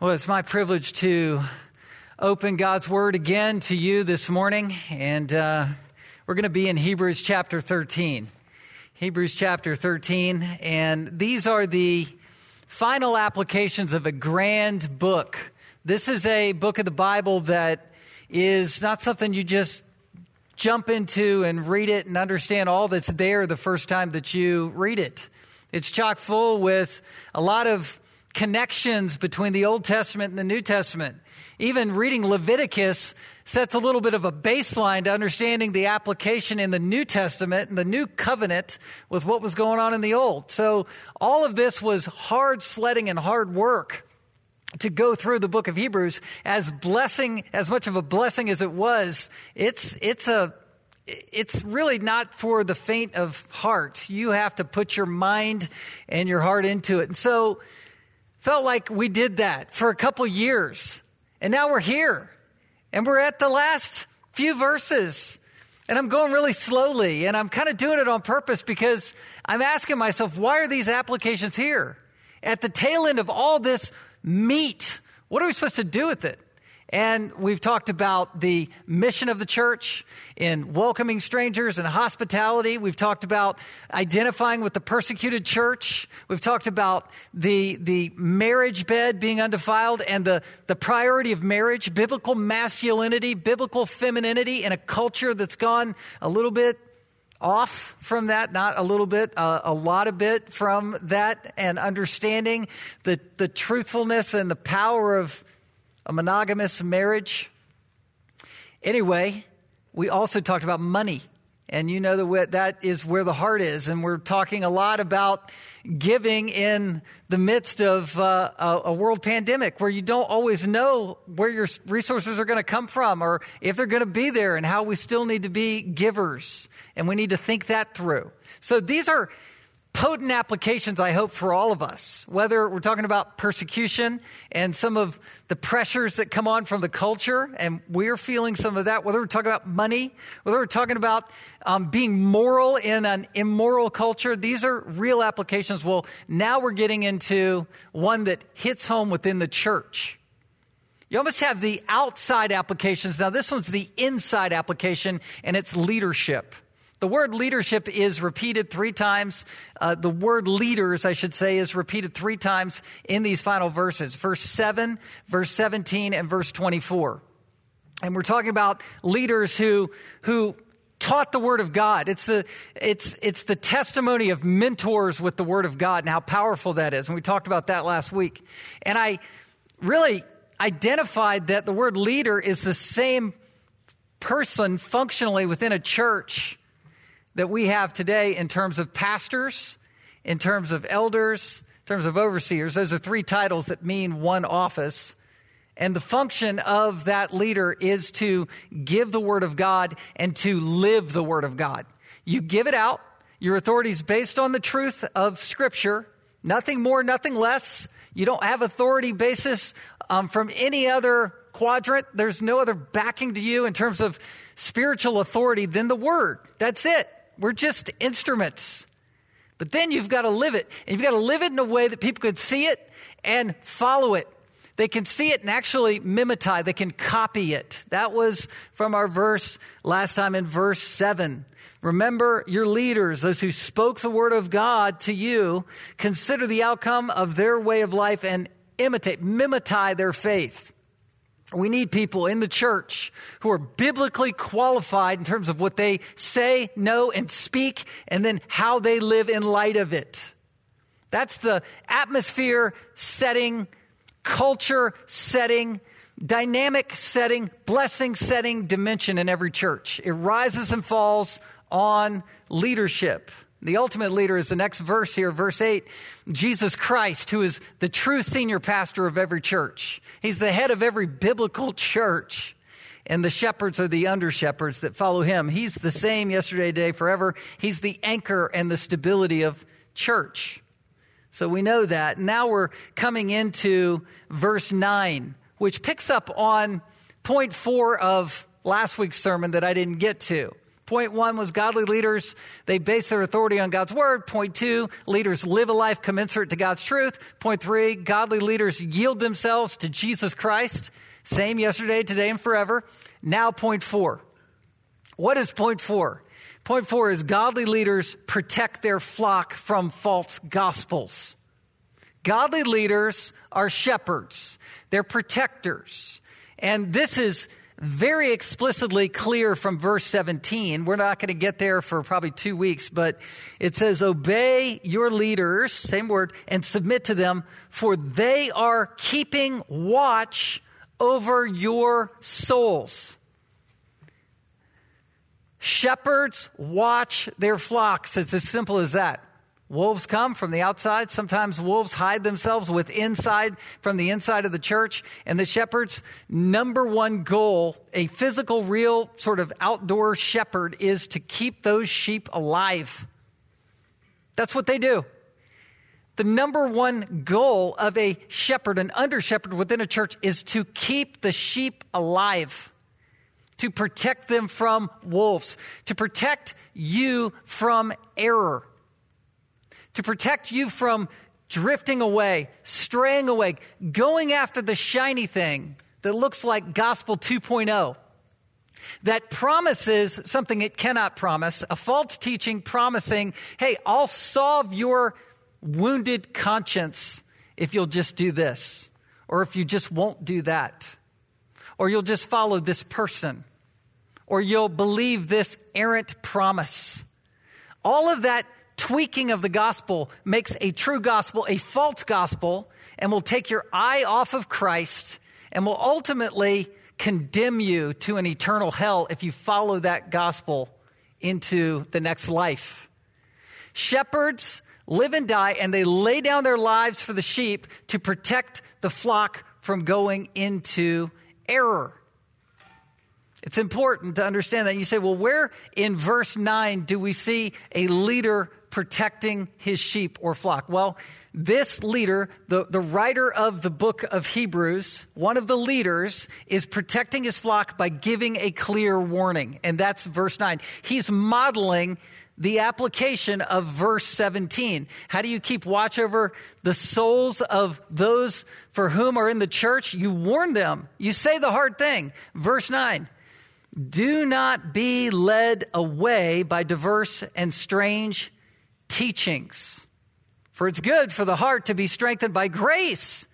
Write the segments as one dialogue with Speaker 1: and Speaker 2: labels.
Speaker 1: Well, it's my privilege to open God's Word again to you this morning, and uh, we're going to be in Hebrews chapter 13. Hebrews chapter 13, and these are the final applications of a grand book. This is a book of the Bible that is not something you just jump into and read it and understand all that's there the first time that you read it. It's chock full with a lot of connections between the Old Testament and the New Testament. Even reading Leviticus sets a little bit of a baseline to understanding the application in the New Testament and the New Covenant with what was going on in the Old. So all of this was hard sledding and hard work to go through the book of Hebrews as blessing, as much of a blessing as it was. It's, it's a, it's really not for the faint of heart. You have to put your mind and your heart into it. And so Felt like we did that for a couple years. And now we're here. And we're at the last few verses. And I'm going really slowly. And I'm kind of doing it on purpose because I'm asking myself, why are these applications here? At the tail end of all this meat, what are we supposed to do with it? And we've talked about the mission of the church in welcoming strangers and hospitality. We've talked about identifying with the persecuted church. We've talked about the, the marriage bed being undefiled and the, the priority of marriage, biblical masculinity, biblical femininity in a culture that's gone a little bit off from that, not a little bit, uh, a lot of bit from that, and understanding the, the truthfulness and the power of a monogamous marriage. Anyway, we also talked about money. And you know that that is where the heart is. And we're talking a lot about giving in the midst of uh, a, a, world pandemic where you don't always know where your resources are going to come from or if they're going to be there and how we still need to be givers. And we need to think that through. So these are potent applications, I hope, for all of us. Whether we're talking about persecution and some of the pressures that come on from the culture, and we're feeling some of that, whether we're talking about money, whether we're talking about um, being moral in an immoral culture, these are real applications. Well, now we're getting into one that hits home within the church. You almost have the outside applications. Now, this one's the inside application, and it's leadership. The word leadership is repeated three times. Uh, the word leaders, I should say, is repeated three times in these final verses verse 7, verse 17, and verse 24. And we're talking about leaders who, who taught the Word of God. It's the, it's, it's the testimony of mentors with the Word of God and how powerful that is. And we talked about that last week. And I really identified that the word leader is the same person functionally within a church that we have today in terms of pastors, in terms of elders, in terms of overseers. Those are three titles that mean one office. And the function of that leader is to give the word of God and to live the word of God. You give it out. Your authority is based on the truth of Scripture. Nothing more, nothing less. You don't have authority basis um, from any other quadrant. There's no other backing to you in terms of spiritual authority than the Word. That's it. We're just instruments. But then you've got to live it. And you've got to live it in a way that people can see it and follow it. They can see it and actually mimetize. They can copy it. That was from our verse last time in verse 7. Remember your leaders, those who spoke the word of God to you, consider the outcome of their way of life and imitate, mimetize their faith. We need people in the church who are biblically qualified in terms of what they say, know, and speak, and then how they live in light of it. That's the atmosphere setting, culture setting, dynamic setting, blessing setting dimension in every church. It rises and falls on leadership. The ultimate leader is the next verse here, verse 8. Jesus Christ, who is the true senior pastor of every church. He's the head of every biblical church. And the shepherds are the under shepherds that follow him. He's the same yesterday, today, forever. He's the anchor and the stability of church. So we know that. Now we're coming into verse 9, which picks up on point four of last week's sermon that I didn't get to. Point one was godly leaders, they base their authority on God's word. Point two, leaders live a life commensurate to God's truth. Point three, godly leaders yield themselves to Jesus Christ. Same yesterday, today, and forever. Now, point four. What is point four? Point four is godly leaders protect their flock from false gospels. Godly leaders are shepherds, they're protectors. And this is very explicitly clear from verse 17. We're not going to get there for probably two weeks, but it says, Obey your leaders, same word, and submit to them, for they are keeping watch over your souls. Shepherds watch their flocks. It's as simple as that. Wolves come from the outside. Sometimes wolves hide themselves with inside from the inside of the church. And the shepherd's number one goal, a physical, real sort of outdoor shepherd, is to keep those sheep alive. That's what they do. The number one goal of a shepherd, an under shepherd within a church, is to keep the sheep alive, to protect them from wolves, to protect you from error to protect you from drifting away, straying away, going after the shiny thing that looks like gospel 2.0 that promises something it cannot promise, a false teaching promising, hey, I'll solve your wounded conscience if you'll just do this, or if you just won't do that, or you'll just follow this person, or you'll believe this errant promise. All of that tweaking of the gospel makes a true gospel a false gospel and will take your eye off of Christ and will ultimately condemn you to an eternal hell if you follow that gospel into the next life. Shepherds live and die, and they lay down their lives for the sheep to protect the flock from going into error. It's important to understand that. You say, well, where in verse 9 do we see a leader protecting his sheep or flock? Well, this leader, the, the writer of the book of Hebrews, one of the leaders, is protecting his flock by giving a clear warning. And that's verse 9. He's modeling the application of verse 17. How do you keep watch over the souls of those for whom are in the church? You warn them. You say the hard thing. Verse 9. Do not be led away by diverse and strange teachings. For it's good for the heart to be strengthened by grace,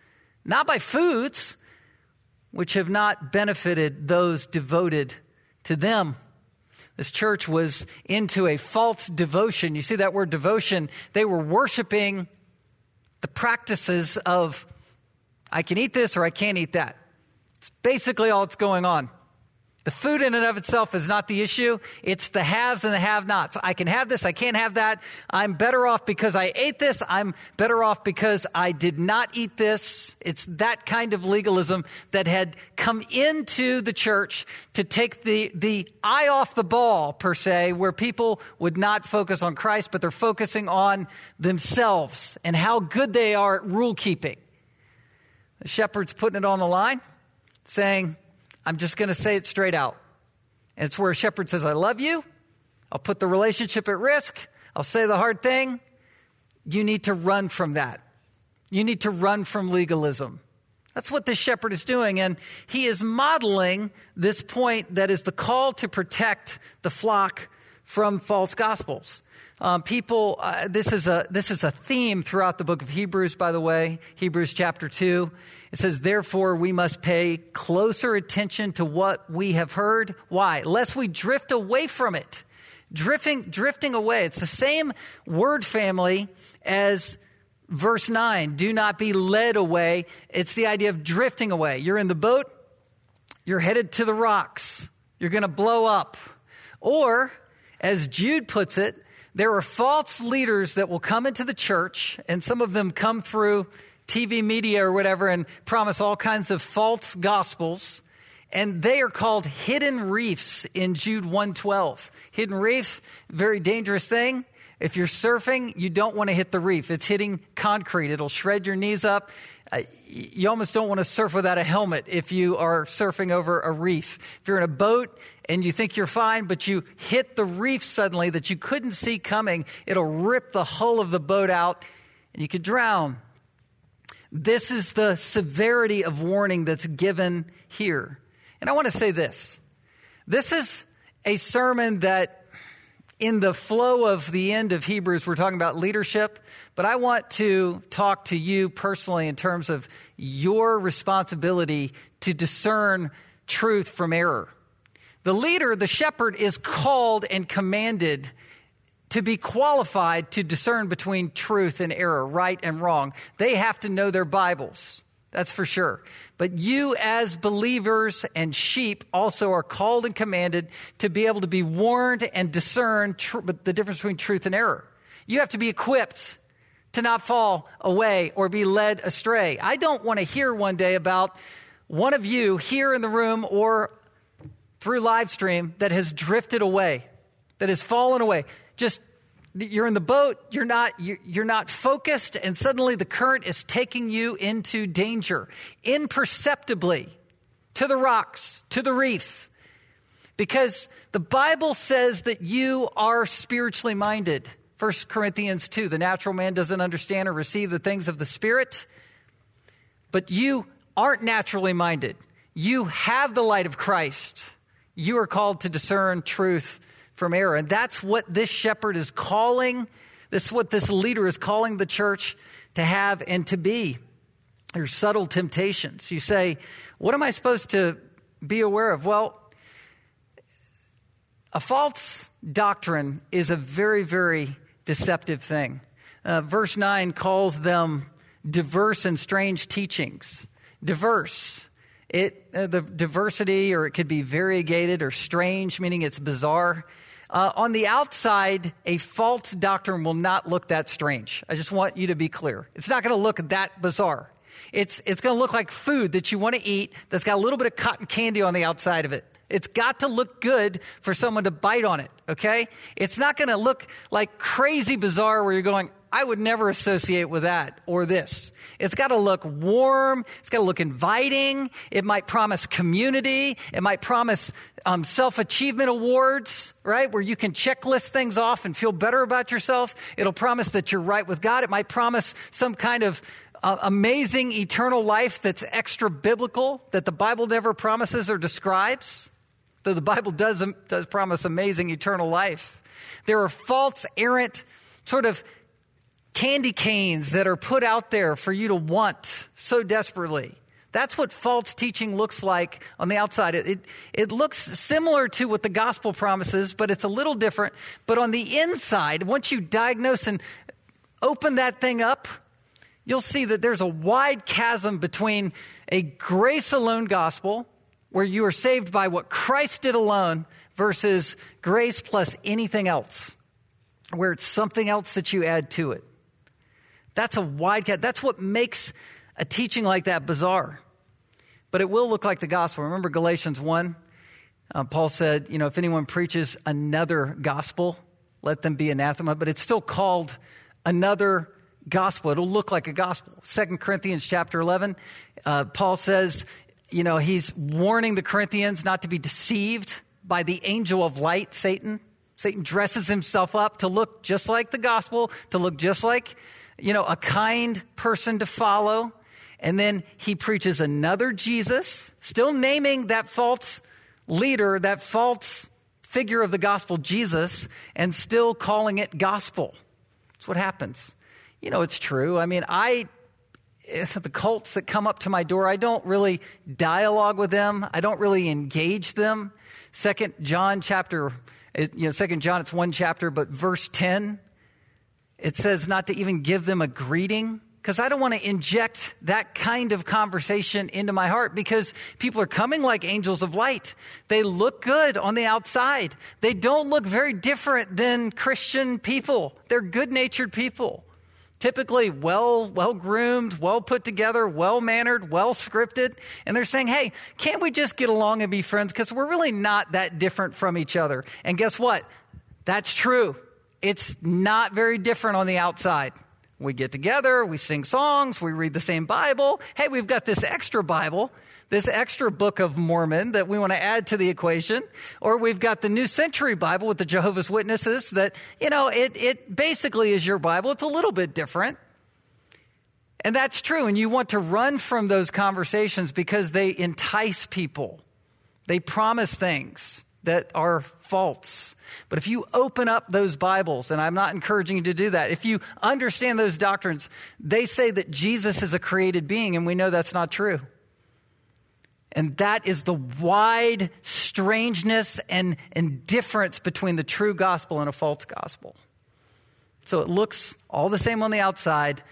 Speaker 1: not by foods which have not benefited those devoted to them. This church was into a false devotion. You see that word devotion? They were worshiping the practices of, I can eat this or I can't eat that. It's basically all that's going on. The food in and of itself is not the issue. It's the haves and the have nots. I can have this. I can't have that. I'm better off because I ate this. I'm better off because I did not eat this. It's that kind of legalism that had come into the church to take the, the eye off the ball, per se, where people would not focus on Christ, but they're focusing on themselves and how good they are at rule keeping. The shepherd's putting it on the line, saying, I'm just going to say it straight out. And it's where a shepherd says, I love you. I'll put the relationship at risk. I'll say the hard thing. You need to run from that. You need to run from legalism. That's what this shepherd is doing. And he is modeling this point that is the call to protect the flock from false gospels. Um, people, uh, this, is a, this is a theme throughout the book of Hebrews, by the way, Hebrews chapter 2. It says, Therefore, we must pay closer attention to what we have heard. Why? Lest we drift away from it. Drifting, drifting away. It's the same word family as verse 9 do not be led away. It's the idea of drifting away. You're in the boat, you're headed to the rocks, you're going to blow up. Or, as Jude puts it, there are false leaders that will come into the church, and some of them come through TV media or whatever and promise all kinds of false gospels. And they are called hidden reefs in Jude 112. Hidden reef, very dangerous thing. If you're surfing, you don't want to hit the reef. It's hitting concrete. It'll shred your knees up. uh, you almost don't want to surf without a helmet if you are surfing over a reef. If you're in a boat and you think you're fine, but you hit the reef suddenly that you couldn't see coming, it'll rip the hull of the boat out and you could drown. This is the severity of warning that's given here. And I want to say this this is a sermon that in the flow of the end of Hebrews, we're talking about leadership, but I want to talk to you personally in terms of your responsibility to discern truth from error. The leader, the shepherd, is called and commanded to be qualified to discern between truth and error, right and wrong. They have to know their Bibles. That's for sure. But you, as believers and sheep, also are called and commanded to be able to be warned and discern tr- the difference between truth and error. You have to be equipped to not fall away or be led astray. I don't want to hear one day about one of you here in the room or through live stream that has drifted away, that has fallen away. Just you're in the boat, you're not, you're not focused, and suddenly the current is taking you into danger imperceptibly to the rocks, to the reef. Because the Bible says that you are spiritually minded. 1 Corinthians 2 the natural man doesn't understand or receive the things of the Spirit, but you aren't naturally minded. You have the light of Christ. You are called to discern truth from error. And that's what this shepherd is calling, this is what this leader is calling the church to have and to be. There's subtle temptations. You say, What am I supposed to be aware of? Well, a false doctrine is a very, very deceptive thing. Uh, verse 9 calls them diverse and strange teachings. Diverse. It, uh, the diversity, or it could be variegated or strange, meaning it's bizarre. Uh, on the outside, a false doctrine will not look that strange. I just want you to be clear. It's not going to look that bizarre. It's, it's going to look like food that you want to eat that's got a little bit of cotton candy on the outside of it. It's got to look good for someone to bite on it, okay? It's not going to look like crazy bizarre where you're going, I would never associate with that or this. It's got to look warm. It's got to look inviting. It might promise community. It might promise um, self achievement awards, right? Where you can checklist things off and feel better about yourself. It'll promise that you're right with God. It might promise some kind of uh, amazing eternal life that's extra biblical that the Bible never promises or describes. Though the Bible does, does promise amazing eternal life. There are false, errant, sort of candy canes that are put out there for you to want so desperately. That's what false teaching looks like on the outside. It, it, it, looks similar to what the gospel promises, but it's a little different. But on the inside, once you diagnose and open that thing up, you'll see that there's a wide chasm between a grace alone gospel, where you are saved by what Christ did alone, versus grace plus anything else, where it's something else that you add to it. That's a wide cat. That's what makes a teaching like that bizarre. But it will look like the gospel. Remember Galatians 1? Uh, Paul said, you know, if anyone preaches another gospel, let them be anathema. But it's still called another gospel. It'll look like a gospel. Second Corinthians chapter 11, uh, Paul says, you know, he's warning the Corinthians not to be deceived by the angel of light, Satan. Satan dresses himself up to look just like the gospel, to look just like you know, a kind person to follow. And then he preaches another Jesus, still naming that false leader, that false figure of the gospel, Jesus, and still calling it gospel. That's what happens. You know, it's true. I mean, I, the cults that come up to my door, I don't really dialogue with them, I don't really engage them. Second John chapter, you know, Second John, it's one chapter, but verse 10 it says not to even give them a greeting because I don't want to inject that kind of conversation into my heart because people are coming like angels of light. They look good on the outside. They don't look very different than Christian people. They're good natured people. Typically well, well groomed, well put together, well mannered, well scripted. And they're saying, hey, can't we just get along and be friends? Because we're really not that different from each other. And guess what? That's true. It's not very different on the outside. We get together, we sing songs, we read the same Bible. Hey, we've got this extra Bible, this extra Book of Mormon that we want to add to the equation. Or we've got the New Century Bible with the Jehovah's Witnesses that, you know, it, it basically is your Bible. It's a little bit different. And that's true. And you want to run from those conversations because they entice people. They promise things that are false. But if you open up those Bibles, and I'm not encouraging you to do that, if you understand those doctrines, they say that Jesus is a created being, and we know that's not true. And that is the wide strangeness and, and difference between the true gospel and a false gospel. So it looks all the same on the outside,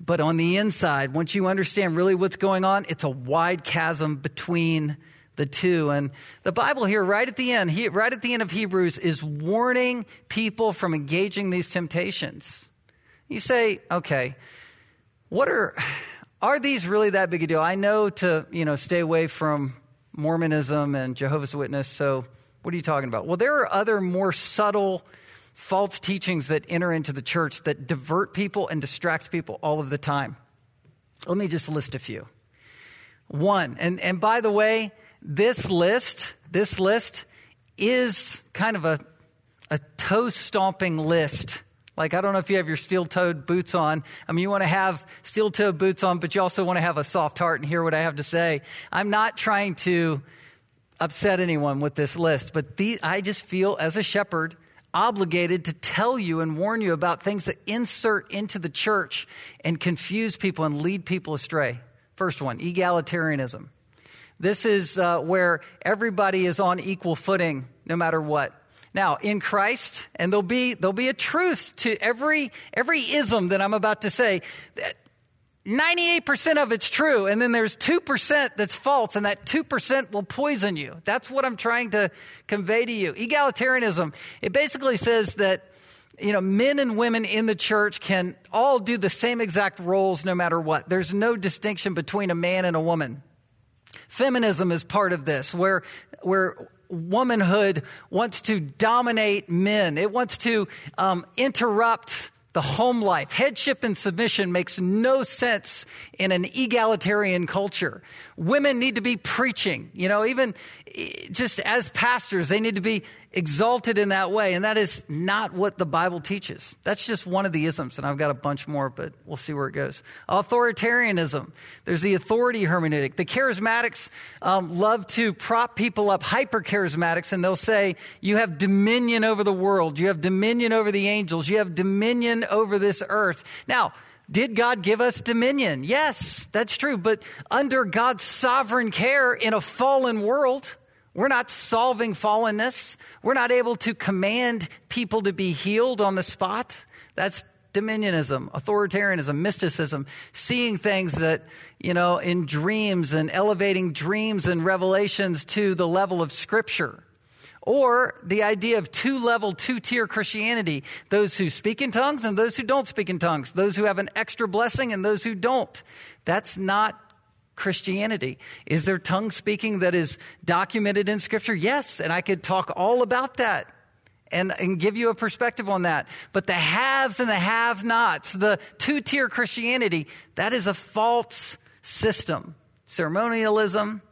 Speaker 1: but on the inside, once you understand really what's going on, it's a wide chasm between the two. And the Bible here, right at the end, he, right at the end of Hebrews, is warning people from engaging these temptations. You say, okay, what are, are these really that big a deal? I know to, you know, stay away from Mormonism and Jehovah's Witness, so what are you talking about? Well, there are other more subtle false teachings that enter into the church that divert people and distract people all of the time. Let me just list a few. One, and, and by the way, this list, this list is kind of a, a toe stomping list. Like, I don't know if you have your steel toed boots on. I mean, you want to have steel toed boots on, but you also want to have a soft heart and hear what I have to say. I'm not trying to upset anyone with this list, but the, I just feel as a shepherd obligated to tell you and warn you about things that insert into the church and confuse people and lead people astray. First one, egalitarianism. This is uh, where everybody is on equal footing no matter what. Now, in Christ, and there'll be, there'll be a truth to every, every ism that I'm about to say. 98% of it's true, and then there's 2% that's false, and that 2% will poison you. That's what I'm trying to convey to you. Egalitarianism, it basically says that you know, men and women in the church can all do the same exact roles no matter what. There's no distinction between a man and a woman. Feminism is part of this, where, where womanhood wants to dominate men. It wants to um, interrupt the home life. Headship and submission makes no sense in an egalitarian culture. Women need to be preaching, you know, even eh, just as pastors, they need to be exalted in that way. And that is not what the Bible teaches. That's just one of the isms. And I've got a bunch more, but we'll see where it goes. Authoritarianism. There's the authority hermeneutic. The charismatics um, love to prop people up, hyper charismatics, and they'll say, You have dominion over the world. You have dominion over the angels. You have dominion over this earth. Now, did God give us dominion? Yes, that's true. But under God's sovereign care in a fallen world, we're not solving fallenness. We're not able to command people to be healed on the spot. That's dominionism, authoritarianism, mysticism, seeing things that, you know, in dreams and elevating dreams and revelations to the level of scripture. Or the idea of two level, two tier Christianity those who speak in tongues and those who don't speak in tongues, those who have an extra blessing and those who don't. That's not Christianity. Is there tongue speaking that is documented in Scripture? Yes, and I could talk all about that. And, and give you a perspective on that. But the haves and the have nots, the two tier Christianity, that is a false system. Ceremonialism,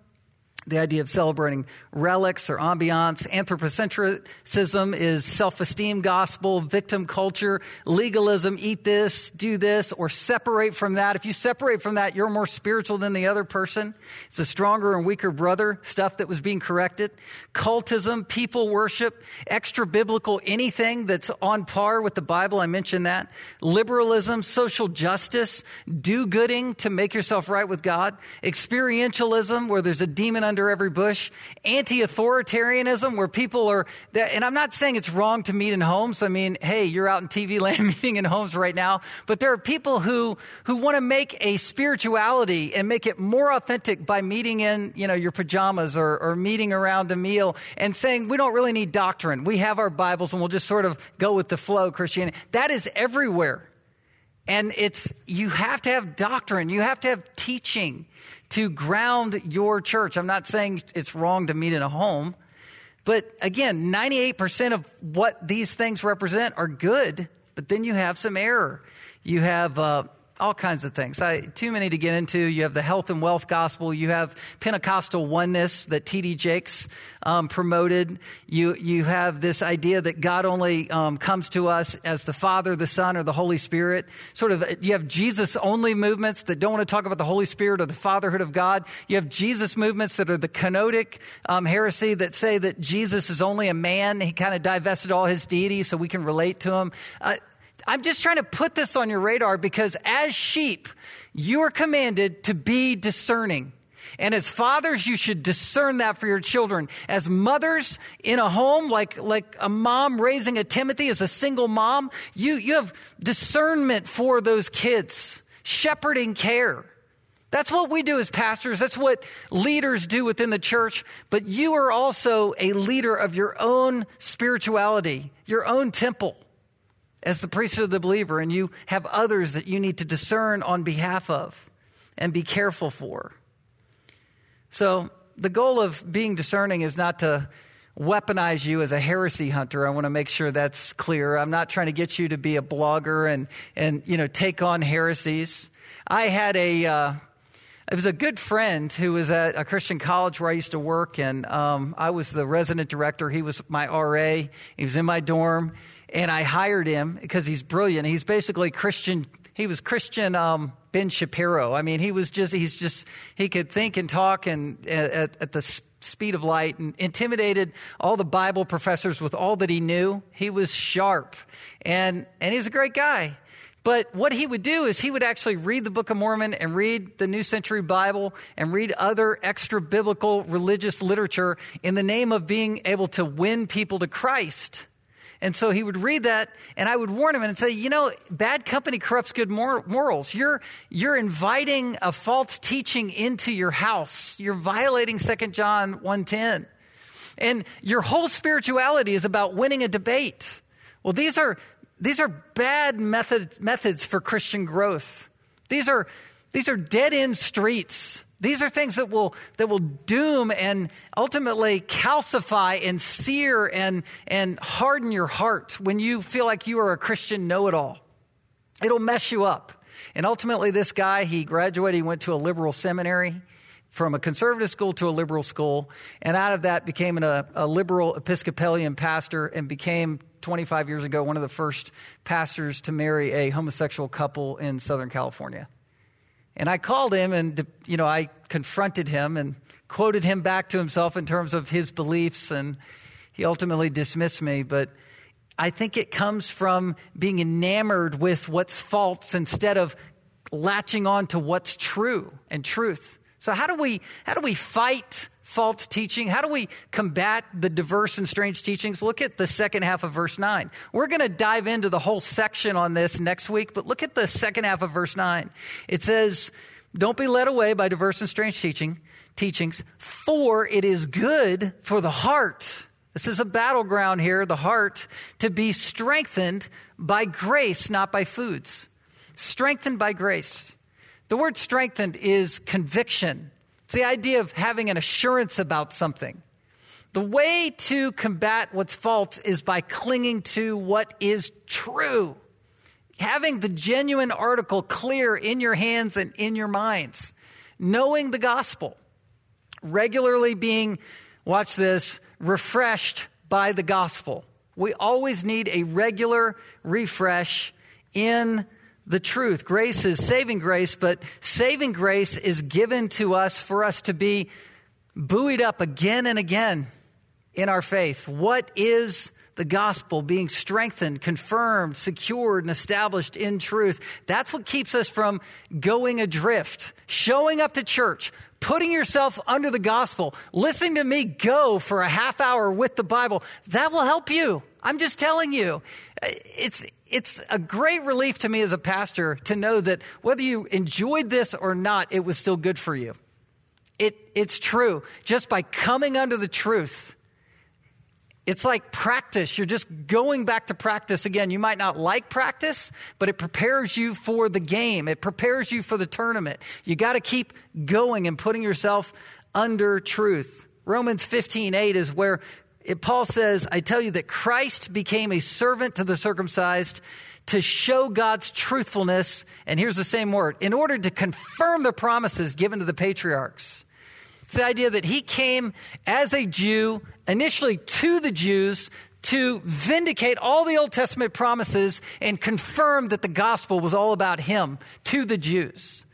Speaker 1: the idea of celebrating relics or ambiance. Anthropocentrism is self esteem gospel, victim culture, legalism, eat this, do this, or separate from that. If you separate from that, you're more spiritual than the other person. It's a stronger and weaker brother, stuff that was being corrected. Cultism, people worship, extra biblical anything that's on par with the Bible. I mentioned that. Liberalism, social justice, do gooding to make yourself right with God. Experientialism, where there's a demon under under every bush, anti authoritarianism, where people are, and I'm not saying it's wrong to meet in homes. I mean, hey, you're out in TV land meeting in homes right now, but there are people who, who want to make a spirituality and make it more authentic by meeting in, you know, your pajamas or, or meeting around a meal and saying, we don't really need doctrine. We have our Bibles and we'll just sort of go with the flow, Christianity. That is everywhere. And it's, you have to have doctrine. You have to have teaching to ground your church. I'm not saying it's wrong to meet in a home, but again, 98% of what these things represent are good. but then you have some error. You have uh, all kinds of things. I, too many to get into. You have the health and wealth gospel. You have Pentecostal oneness that T.D. Jakes um, promoted. You, you have this idea that God only um, comes to us as the Father, the Son, or the Holy Spirit. Sort of, you have Jesus only movements that don't want to talk about the Holy Spirit or the fatherhood of God. You have Jesus movements that are the kenotic um, heresy that say that Jesus is only a man. He kind of divested all his deity so we can relate to him. Uh, I'm just trying to put this on your radar because as sheep, you are commanded to be discerning. And as fathers, you should discern that for your children. As mothers in a home, like, like a mom raising a Timothy as a single mom, you, you have discernment for those kids, shepherding care. That's what we do as pastors. That's what leaders do within the church. But you are also a leader of your own spirituality, your own temple as the priesthood of the believer, and you have others that you need to discern on behalf of and be careful for. So, the goal of being discerning is not to weaponize you as a heresy hunter. I want to make sure that's clear. I'm not trying to get you to be a blogger and, and you know, take on heresies. I had a, uh, it was a good friend who was at a Christian college where I used to work, and um, I was the resident director. He was my RA. He was in my dorm, and I hired him because he's brilliant. He's basically Christian. He was Christian um, Ben Shapiro. I mean, he was just he's just he could think and talk and at, at the speed of light and intimidated all the Bible professors with all that he knew. He was sharp and and he was a great guy. But what he would do is he would actually read the Book of Mormon and read the New Century Bible and read other extra biblical religious literature in the name of being able to win people to Christ. And so he would read that, and I would warn him and say, you know, bad company corrupts good morals. You're, you're inviting a false teaching into your house. You're violating 2 John 1.10. And your whole spirituality is about winning a debate. Well, these are, these are bad methods, methods for Christian growth. These are, these are dead end streets. These are things that will, that will doom and ultimately calcify and sear and, and harden your heart when you feel like you are a Christian know it all. It'll mess you up. And ultimately, this guy, he graduated, he went to a liberal seminary from a conservative school to a liberal school, and out of that became a, a liberal Episcopalian pastor and became 25 years ago one of the first pastors to marry a homosexual couple in Southern California. And I called him and, you know, I confronted him and quoted him back to himself in terms of his beliefs, and he ultimately dismissed me. But I think it comes from being enamored with what's false instead of latching on to what's true and truth. So how do we how do we fight false teaching? How do we combat the diverse and strange teachings? Look at the second half of verse 9. We're going to dive into the whole section on this next week, but look at the second half of verse 9. It says, Don't be led away by diverse and strange teaching, teachings, for it is good for the heart. This is a battleground here, the heart, to be strengthened by grace, not by foods. Strengthened by grace. The word strengthened is conviction it's the idea of having an assurance about something. The way to combat what's false is by clinging to what is true. Having the genuine article clear in your hands and in your minds. Knowing the gospel. Regularly being, watch this, refreshed by the gospel. We always need a regular refresh in the truth. Grace is saving grace, but saving grace is given to us for us to be buoyed up again and again in our faith. What is the gospel being strengthened, confirmed, secured, and established in truth? That's what keeps us from going adrift. Showing up to church, putting yourself under the gospel, listening to me go for a half hour with the Bible, that will help you. I'm just telling you. It's, it's a great relief to me as a pastor to know that whether you enjoyed this or not, it was still good for you. It, it's true. Just by coming under the truth, it's like practice. You're just going back to practice again. You might not like practice, but it prepares you for the game. It prepares you for the tournament. You got to keep going and putting yourself under truth. Romans 15, 8 is where it, Paul says, I tell you that Christ became a servant to the circumcised to show God's truthfulness. And here's the same word in order to confirm the promises given to the patriarchs. It's the idea that he came as a Jew, initially to the Jews, to vindicate all the Old Testament promises and confirm that the gospel was all about him to the Jews.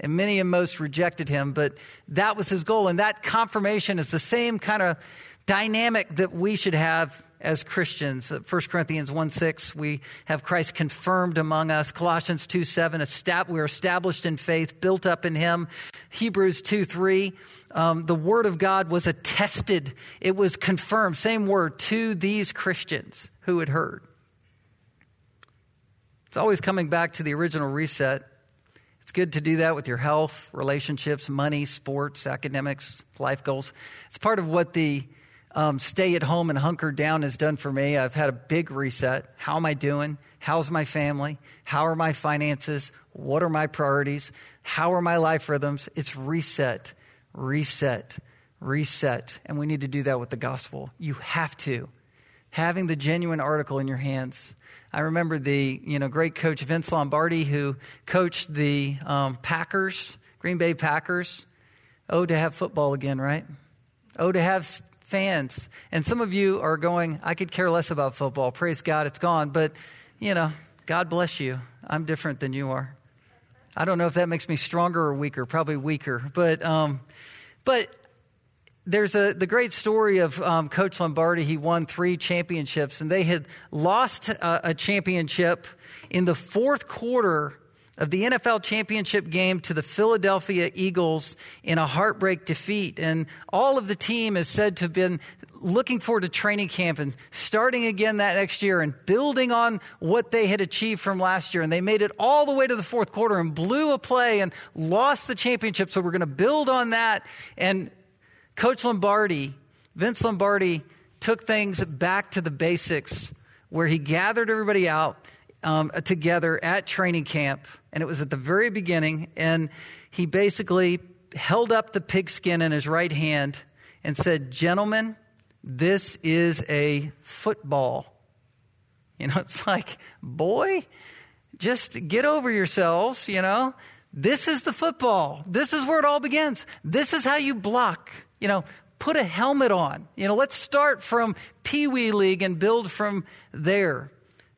Speaker 1: And many and most rejected him, but that was his goal. And that confirmation is the same kind of dynamic that we should have as Christians. 1 uh, Corinthians 1 6, we have Christ confirmed among us. Colossians 2 7, we're established in faith, built up in Him. Hebrews 2 3, um, the Word of God was attested, it was confirmed, same word, to these Christians who had heard. It's always coming back to the original reset. It's good to do that with your health, relationships, money, sports, academics, life goals. It's part of what the um, stay at home and hunker down has done for me. I've had a big reset. How am I doing? How's my family? How are my finances? What are my priorities? How are my life rhythms? It's reset, reset, reset. And we need to do that with the gospel. You have to. Having the genuine article in your hands. I remember the you know great coach Vince Lombardi who coached the um, Packers, Green Bay Packers. Oh, to have football again, right? Oh, to have fans. And some of you are going, I could care less about football. Praise God, it's gone. But, you know, God bless you. I'm different than you are. I don't know if that makes me stronger or weaker, probably weaker. But, um, but there's a, the great story of um, Coach Lombardi. He won three championships, and they had lost a, a championship in the fourth quarter of the NFL championship game to the Philadelphia Eagles in a heartbreak defeat. And all of the team is said to have been looking forward to training camp and starting again that next year and building on what they had achieved from last year. And they made it all the way to the fourth quarter and blew a play and lost the championship. So we're going to build on that. And Coach Lombardi, Vince Lombardi, took things back to the basics where he gathered everybody out um, together at training camp, and it was at the very beginning, and he basically held up the pigskin in his right hand and said, Gentlemen, this is a football. You know, it's like, boy, just get over yourselves, you know. This is the football. This is where it all begins. This is how you block. You know, put a helmet on. You know, let's start from Pee Wee League and build from there.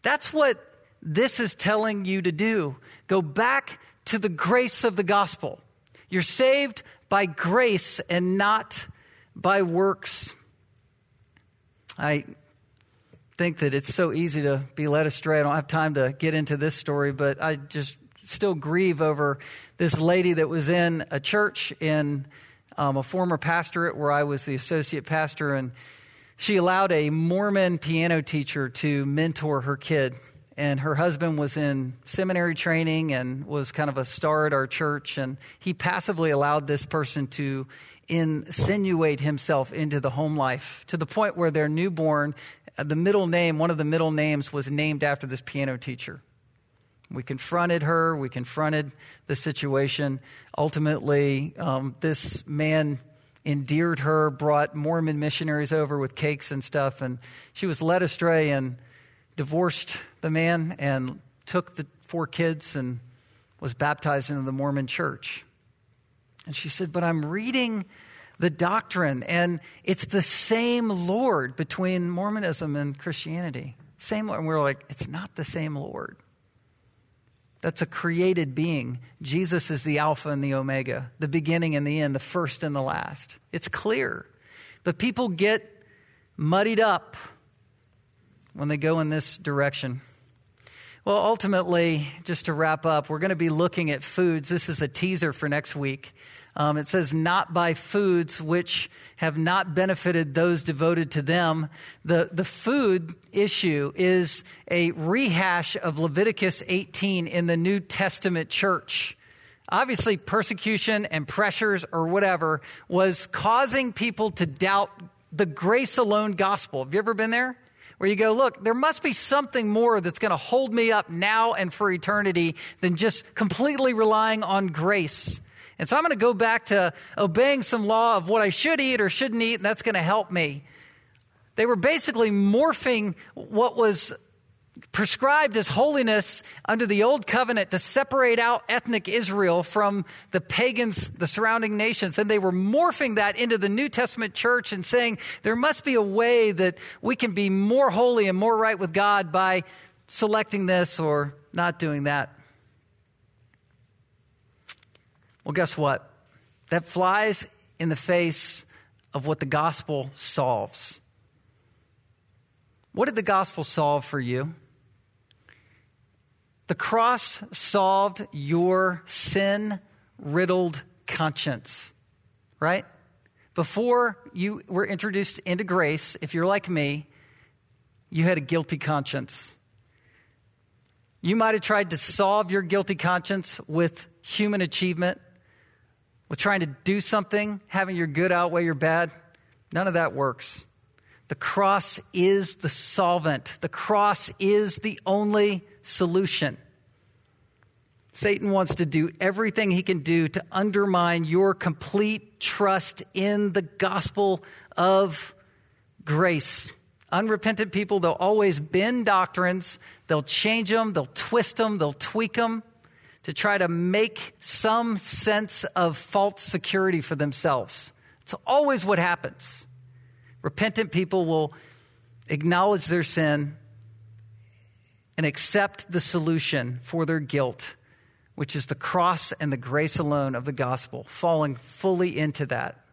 Speaker 1: That's what this is telling you to do. Go back to the grace of the gospel. You're saved by grace and not by works. I think that it's so easy to be led astray. I don't have time to get into this story, but I just still grieve over this lady that was in a church in um, a former pastorate where I was the associate pastor, and she allowed a Mormon piano teacher to mentor her kid and her husband was in seminary training and was kind of a star at our church. And he passively allowed this person to insinuate himself into the home life to the point where their newborn the middle name one of the middle names was named after this piano teacher. We confronted her. We confronted the situation. Ultimately um, this man endeared her brought mormon missionaries over with cakes and stuff and she was led astray and divorced the man and took the four kids and was baptized into the Mormon church. And she said, But I'm reading the doctrine, and it's the same Lord between Mormonism and Christianity. Same Lord. And we're like, It's not the same Lord. That's a created being. Jesus is the Alpha and the Omega, the beginning and the end, the first and the last. It's clear. But people get muddied up when they go in this direction? Well, ultimately, just to wrap up, we're going to be looking at foods. This is a teaser for next week. Um, it says, not by foods which have not benefited those devoted to them. The, the food issue is a rehash of Leviticus 18 in the New Testament church. Obviously, persecution and pressures or whatever was causing people to doubt the grace alone gospel. Have you ever been there? Where you go, look, there must be something more that's going to hold me up now and for eternity than just completely relying on grace. And so I'm going to go back to obeying some law of what I should eat or shouldn't eat, and that's going to help me. They were basically morphing what was prescribed as holiness under the old covenant to separate out ethnic Israel from the pagans, the surrounding nations. And they were morphing that into the New Testament church and saying there must be a way that we can be more holy and more right with God by selecting this or not doing that. Well, guess what? That flies in the face of what the gospel solves. What did the gospel solve for you? The cross solved your sin riddled conscience, right? Before you were introduced into grace, if you're like me, you had a guilty conscience. You might have tried to solve your guilty conscience with human achievement, with trying to do something, having your good outweigh your bad. None of that works. The cross is the solvent, the cross is the only solution. Satan wants to do everything he can do to undermine your complete trust in the gospel of grace. Unrepentant people, they'll always bend doctrines, they'll change them, they'll twist them, they'll tweak them to try to make some sense of false security for themselves. It's always what happens. Repentant people will acknowledge their sin and accept the solution for their guilt, which is the cross and the grace alone of the gospel, falling fully into that.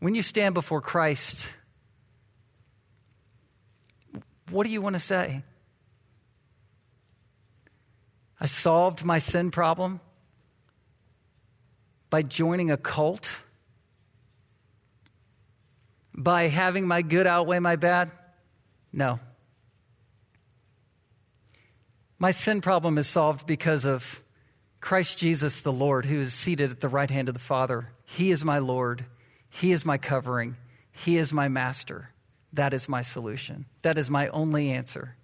Speaker 1: When you stand before Christ, what do you want to say? I solved my sin problem by joining a cult by having my good outweigh my bad? No. My sin problem is solved because of Christ Jesus the Lord, who is seated at the right hand of the Father. He is my Lord. He is my covering. He is my master. That is my solution. That is my only answer.